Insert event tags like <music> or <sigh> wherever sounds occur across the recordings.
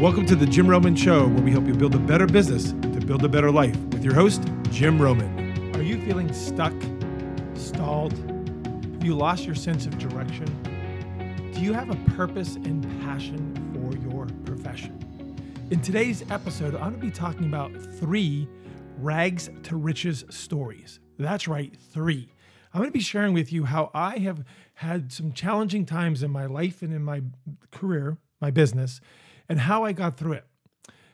Welcome to the Jim Roman Show, where we help you build a better business to build a better life with your host, Jim Roman. Are you feeling stuck, stalled? Have you lost your sense of direction? Do you have a purpose and passion for your profession? In today's episode, I'm going to be talking about three rags to riches stories. That's right, three. I'm going to be sharing with you how I have had some challenging times in my life and in my career, my business, and how I got through it.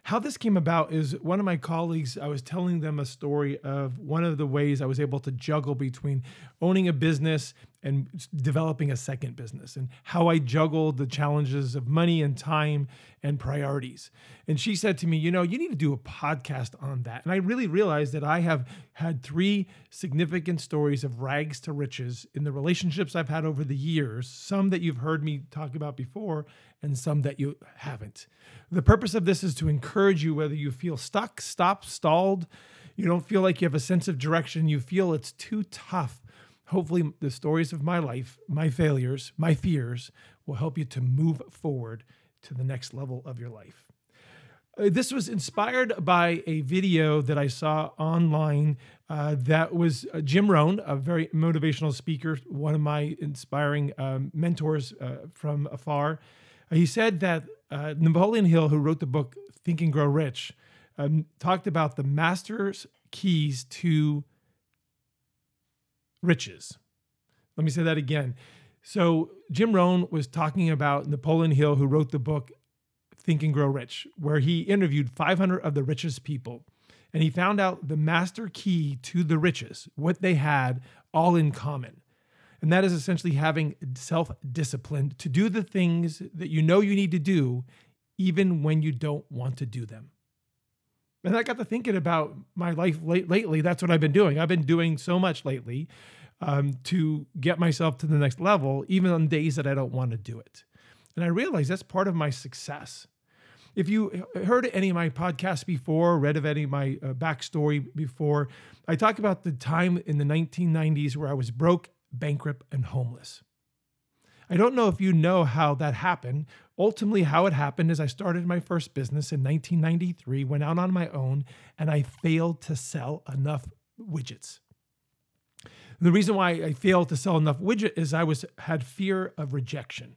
How this came about is one of my colleagues, I was telling them a story of one of the ways I was able to juggle between owning a business and developing a second business and how I juggled the challenges of money and time and priorities. And she said to me, You know, you need to do a podcast on that. And I really realized that I have had three significant stories of rags to riches in the relationships I've had over the years, some that you've heard me talk about before, and some that you haven't. The purpose of this is to encourage you whether you feel stuck, stopped, stalled, you don't feel like you have a sense of direction, you feel it's too tough. Hopefully, the stories of my life, my failures, my fears will help you to move forward to the next level of your life. Uh, this was inspired by a video that I saw online uh, that was uh, Jim Rohn, a very motivational speaker, one of my inspiring um, mentors uh, from afar. He said that uh, Napoleon Hill, who wrote the book Think and Grow Rich, um, talked about the master's keys to riches. Let me say that again. So, Jim Rohn was talking about Napoleon Hill, who wrote the book Think and Grow Rich, where he interviewed 500 of the richest people. And he found out the master key to the riches, what they had all in common. And that is essentially having self discipline to do the things that you know you need to do, even when you don't want to do them. And I got to thinking about my life late, lately. That's what I've been doing. I've been doing so much lately um, to get myself to the next level, even on days that I don't want to do it. And I realize that's part of my success. If you heard any of my podcasts before, read of any of my uh, backstory before, I talk about the time in the 1990s where I was broke bankrupt, and homeless. I don't know if you know how that happened. Ultimately, how it happened is I started my first business in 1993, went out on my own, and I failed to sell enough widgets. The reason why I failed to sell enough widget is I was had fear of rejection,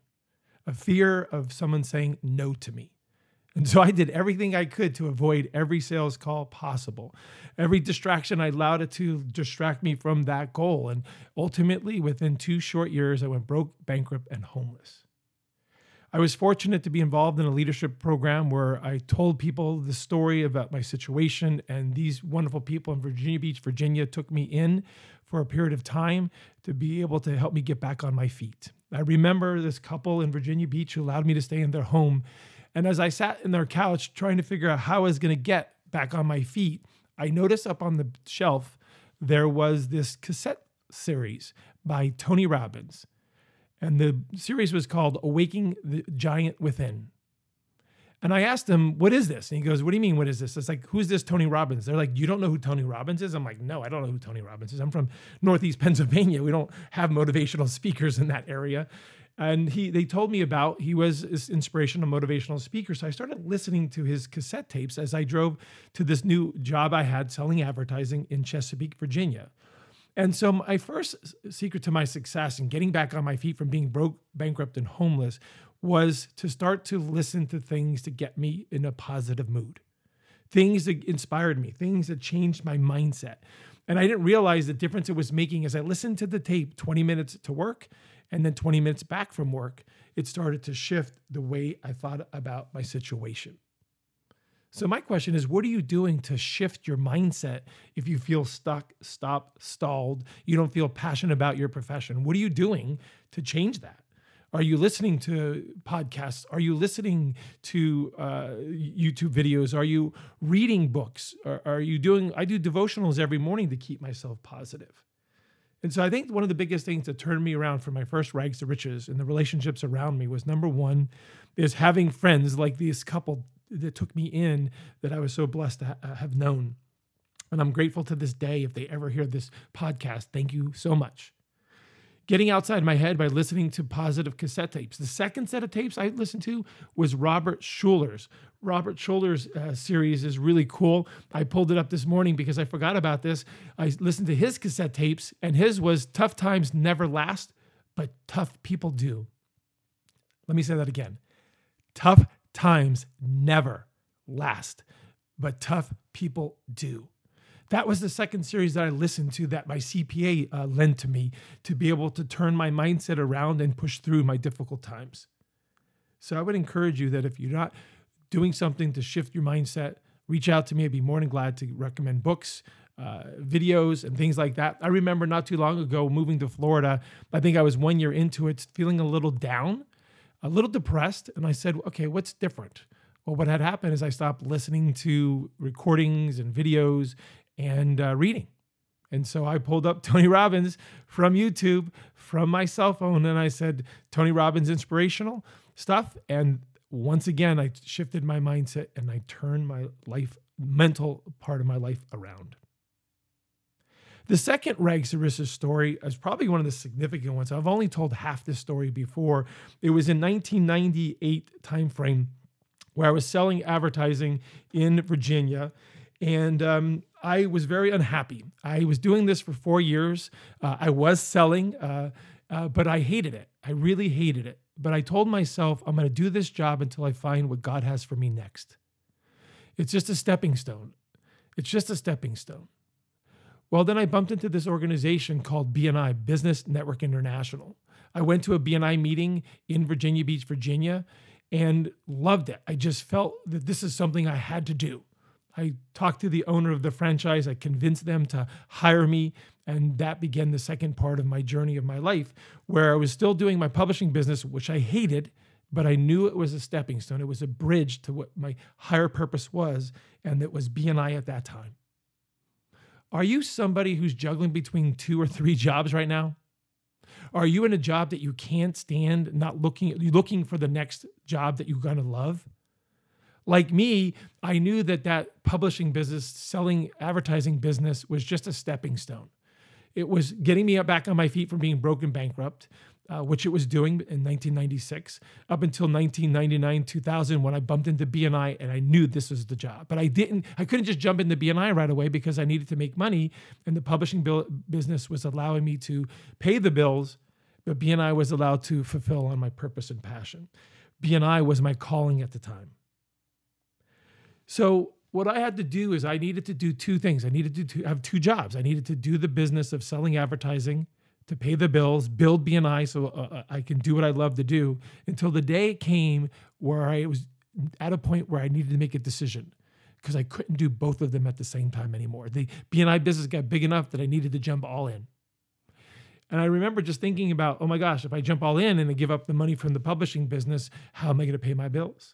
a fear of someone saying no to me. And so I did everything I could to avoid every sales call possible. Every distraction, I allowed it to distract me from that goal. And ultimately, within two short years, I went broke, bankrupt, and homeless. I was fortunate to be involved in a leadership program where I told people the story about my situation, and these wonderful people in Virginia Beach, Virginia, took me in for a period of time to be able to help me get back on my feet. I remember this couple in Virginia Beach who allowed me to stay in their home and as I sat in their couch trying to figure out how I was going to get back on my feet, I noticed up on the shelf there was this cassette series by Tony Robbins. And the series was called Awaking the Giant Within. And I asked him, What is this? And he goes, What do you mean, what is this? It's like, Who's this Tony Robbins? They're like, You don't know who Tony Robbins is? I'm like, No, I don't know who Tony Robbins is. I'm from Northeast Pennsylvania. We don't have motivational <laughs> speakers in that area and he they told me about he was this inspirational motivational speaker. So i started listening to his cassette tapes as i drove to this new job i had selling advertising in chesapeake virginia. And so my first secret to my success and getting back on my feet from being broke bankrupt and homeless was to start to listen to things to get me in a positive mood. Things that inspired me things that changed my mindset. And i didn't realize the difference it was making as i listened to the tape 20 minutes to work and then 20 minutes back from work, it started to shift the way I thought about my situation. So, my question is what are you doing to shift your mindset if you feel stuck, stopped, stalled, you don't feel passionate about your profession? What are you doing to change that? Are you listening to podcasts? Are you listening to uh, YouTube videos? Are you reading books? Are, are you doing? I do devotionals every morning to keep myself positive. And so I think one of the biggest things that turned me around from my first rags to riches and the relationships around me was number one, is having friends like this couple that took me in that I was so blessed to ha- uh, have known. And I'm grateful to this day if they ever hear this podcast. Thank you so much. Getting outside my head by listening to positive cassette tapes. The second set of tapes I listened to was Robert Schuller's. Robert Schuller's uh, series is really cool. I pulled it up this morning because I forgot about this. I listened to his cassette tapes, and his was Tough Times Never Last, but Tough People Do. Let me say that again. Tough times never last, but tough people do. That was the second series that I listened to that my CPA uh, lent to me to be able to turn my mindset around and push through my difficult times. So I would encourage you that if you're not doing something to shift your mindset, reach out to me. I'd be more than glad to recommend books, uh, videos, and things like that. I remember not too long ago moving to Florida. I think I was one year into it, feeling a little down, a little depressed. And I said, okay, what's different? Well, what had happened is I stopped listening to recordings and videos and uh, reading. And so I pulled up <laughs> Tony Robbins from YouTube from my cell phone and I said, Tony Robbins inspirational stuff. And once again, I shifted my mindset and I turned my life, mental part of my life around. The second to Riches story is probably one of the significant ones. I've only told half this story before. It was in 1998 timeframe where I was selling advertising in Virginia. And um, I was very unhappy. I was doing this for four years. Uh, I was selling, uh, uh, but I hated it. I really hated it. But I told myself, I'm going to do this job until I find what God has for me next. It's just a stepping stone. It's just a stepping stone. Well, then I bumped into this organization called BNI, Business Network International. I went to a BNI meeting in Virginia Beach, Virginia, and loved it. I just felt that this is something I had to do. I talked to the owner of the franchise. I convinced them to hire me. And that began the second part of my journey of my life, where I was still doing my publishing business, which I hated, but I knew it was a stepping stone. It was a bridge to what my higher purpose was, and it was BNI at that time. Are you somebody who's juggling between two or three jobs right now? Are you in a job that you can't stand, not looking looking for the next job that you're to love? Like me, I knew that that publishing business, selling advertising business was just a stepping stone. It was getting me back on my feet from being broken bankrupt, uh, which it was doing in 1996 up until 1999, 2000 when I bumped into BNI and I knew this was the job. But I didn't, I couldn't just jump into BNI right away because I needed to make money and the publishing bill, business was allowing me to pay the bills, but BNI was allowed to fulfill on my purpose and passion. BNI was my calling at the time. So what I had to do is I needed to do two things. I needed to have two jobs. I needed to do the business of selling advertising to pay the bills, build BNI so uh, uh, I can do what I love to do until the day came where I was at a point where I needed to make a decision because I couldn't do both of them at the same time anymore. The BNI business got big enough that I needed to jump all in. And I remember just thinking about, oh my gosh, if I jump all in and I give up the money from the publishing business, how am I going to pay my bills?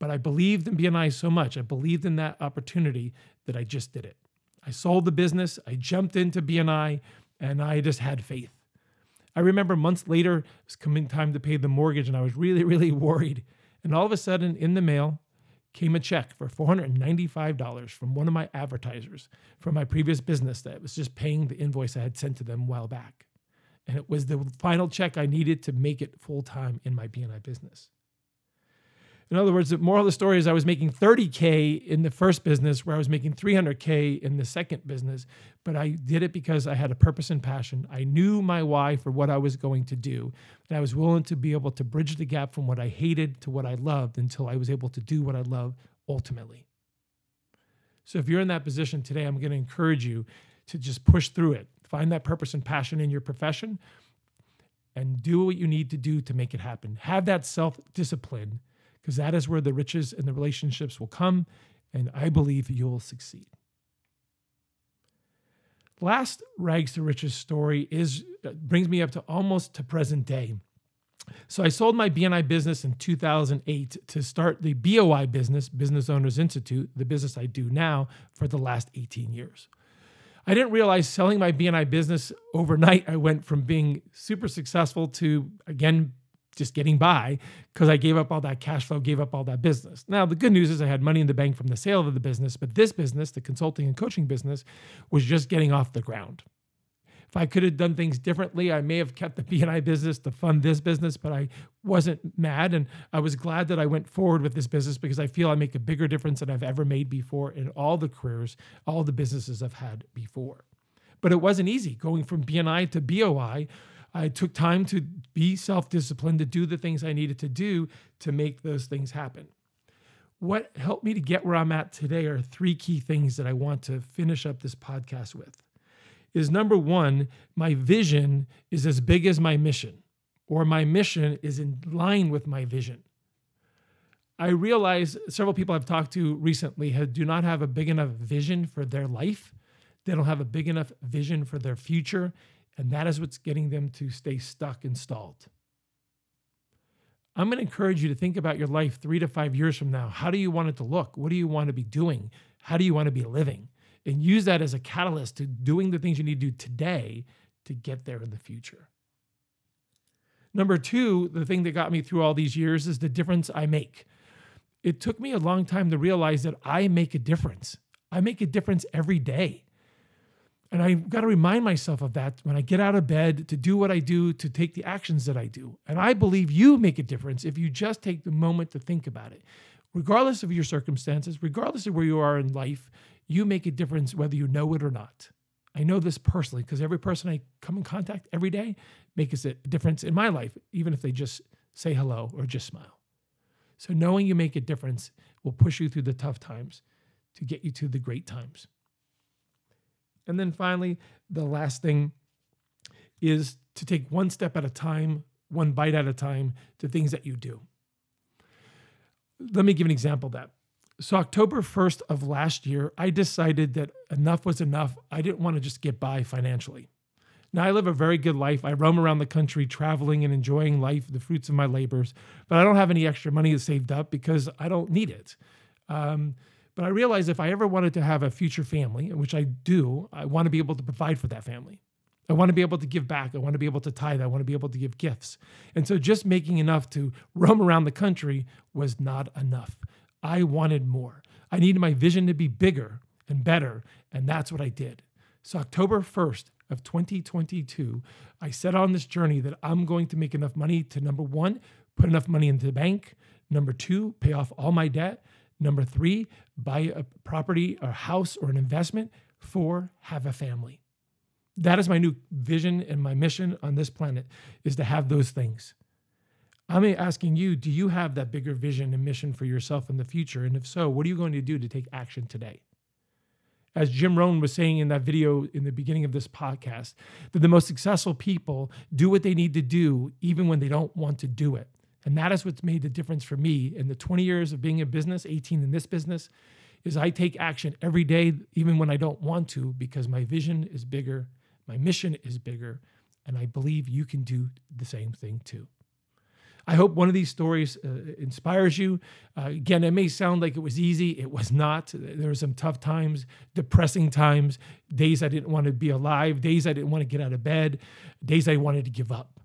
But I believed in BNI so much. I believed in that opportunity that I just did it. I sold the business, I jumped into BNI, and I just had faith. I remember months later, it was coming time to pay the mortgage, and I was really, really <laughs> worried. And all of a sudden, in the mail, came a check for $495 from one of my advertisers from my previous business that was just paying the invoice I had sent to them a while back. And it was the final check I needed to make it full time in my BNI business. In other words, the moral of the story is I was making 30K in the first business where I was making 300K in the second business, but I did it because I had a purpose and passion. I knew my why for what I was going to do, and I was willing to be able to bridge the gap from what I hated to what I loved until I was able to do what I love ultimately. So if you're in that position today, I'm going to encourage you to just push through it. Find that purpose and passion in your profession and do what you need to do to make it happen. Have that self discipline because that is where the riches and the relationships will come, and I believe you'll succeed. Last rags to riches story is uh, brings me up to almost to present day. So I sold my BNI business in 2008 to start the BOI business, Business Owners Institute, the business I do now for the last 18 years. I didn't realize selling my BNI business overnight, I went from being super successful to again just getting by because I gave up all that cash flow, gave up all that business. Now, the good news is I had money in the bank from the sale of the business, but this business, the consulting and coaching business, was just getting off the ground. If I could have done things differently, I may have kept the <laughs> BNI business to fund this business, but I wasn't mad. And I was glad that I went forward with this business because I feel I make a bigger difference than I've ever made before in all the careers, all the businesses I've had before. But it wasn't easy going from BNI to BOI. I took time to be self disciplined, to do the things I needed to do to make those things happen. What helped me to get where I'm at today are three key things that I want to finish up this podcast with. Is number one, my vision is as big as my mission, or my mission is in line with my vision. I realize several people I've talked to recently have, do not have a big enough vision for their life. They don't have a big enough vision for their future. And that is what's getting them to stay stuck and stalled. I'm going to encourage you to think about your life three to five years from now. How do you want it to look? What do you want to be doing? How do you want to be living? And use that as a catalyst to doing the things you need to do today to get there in the future. Number two, the thing that got me through all these years is the difference I make. It took me a long time to realize that I make a difference. I make a difference every day. And I got to remind myself of that when I get out of bed to do what I do, to take the actions that I do. And I believe you make a difference if you just take the moment to think about it. Regardless of your circumstances, regardless of where you are in life, you make a difference whether you know it or not. I know this personally because every person I come in contact every day makes a difference in my life, even if they just say hello or just smile. So knowing you make a difference will push you through the tough times to get you to the great times. And then finally, the last thing is to take one step at a time, one bite at a time to things that you do. Let me give an example of that. So, October 1st of last year, I decided that enough was enough. I didn't want to just get by financially. Now, I live a very good life. I roam around the country traveling and enjoying life, the fruits of my labors, but I don't have any extra money saved up because I don't need it. Um, but I realized if I ever wanted to have a future family, which I do, I want to be able to provide for that family. I want to be able to give back. I want to be able to tithe. I want to be able to give gifts. And so just making enough to <laughs> roam around the country was not enough. I wanted more. I needed my vision to be bigger and better. And that's what I did. So, October 1st of 2022, I set on this journey that I'm going to make enough money to number one, put enough money into the bank. Number two, pay off all my debt. Number three, buy a property, a house, or an investment. Four, have a family. That is my new vision and my mission on this planet is to have those things. I'm asking you, do you have that bigger vision and mission for yourself in the future? And if so, what are you going to do to take action today? As Jim Rohn was saying in that video in the beginning of this podcast, that the most successful people do what they need to do even when they don't want to do it. And that is what's made the difference for me in the 20 years of being in business, 18 in this business, is I take action every day, even when I don't want to, because my vision is bigger, my mission is bigger, and I believe you can do the same thing too. I hope one of these stories uh, inspires you. Uh, again, it may sound like it was easy. It was not. There were some tough times, depressing times, days I didn't want to be alive, days I didn't want to get out of bed, days I wanted to give up.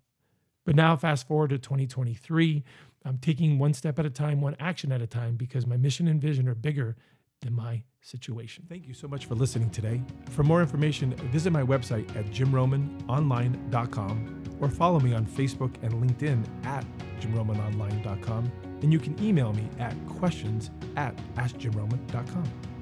But now, fast forward to 2023, I'm taking one step at a time, one action at a time, because my mission and vision are bigger than my situation. Thank you so much for listening today. For more information, visit my website at jimromanonline.com or follow me on Facebook and LinkedIn at jimromanonline.com. And you can email me at questions at askjimroman.com.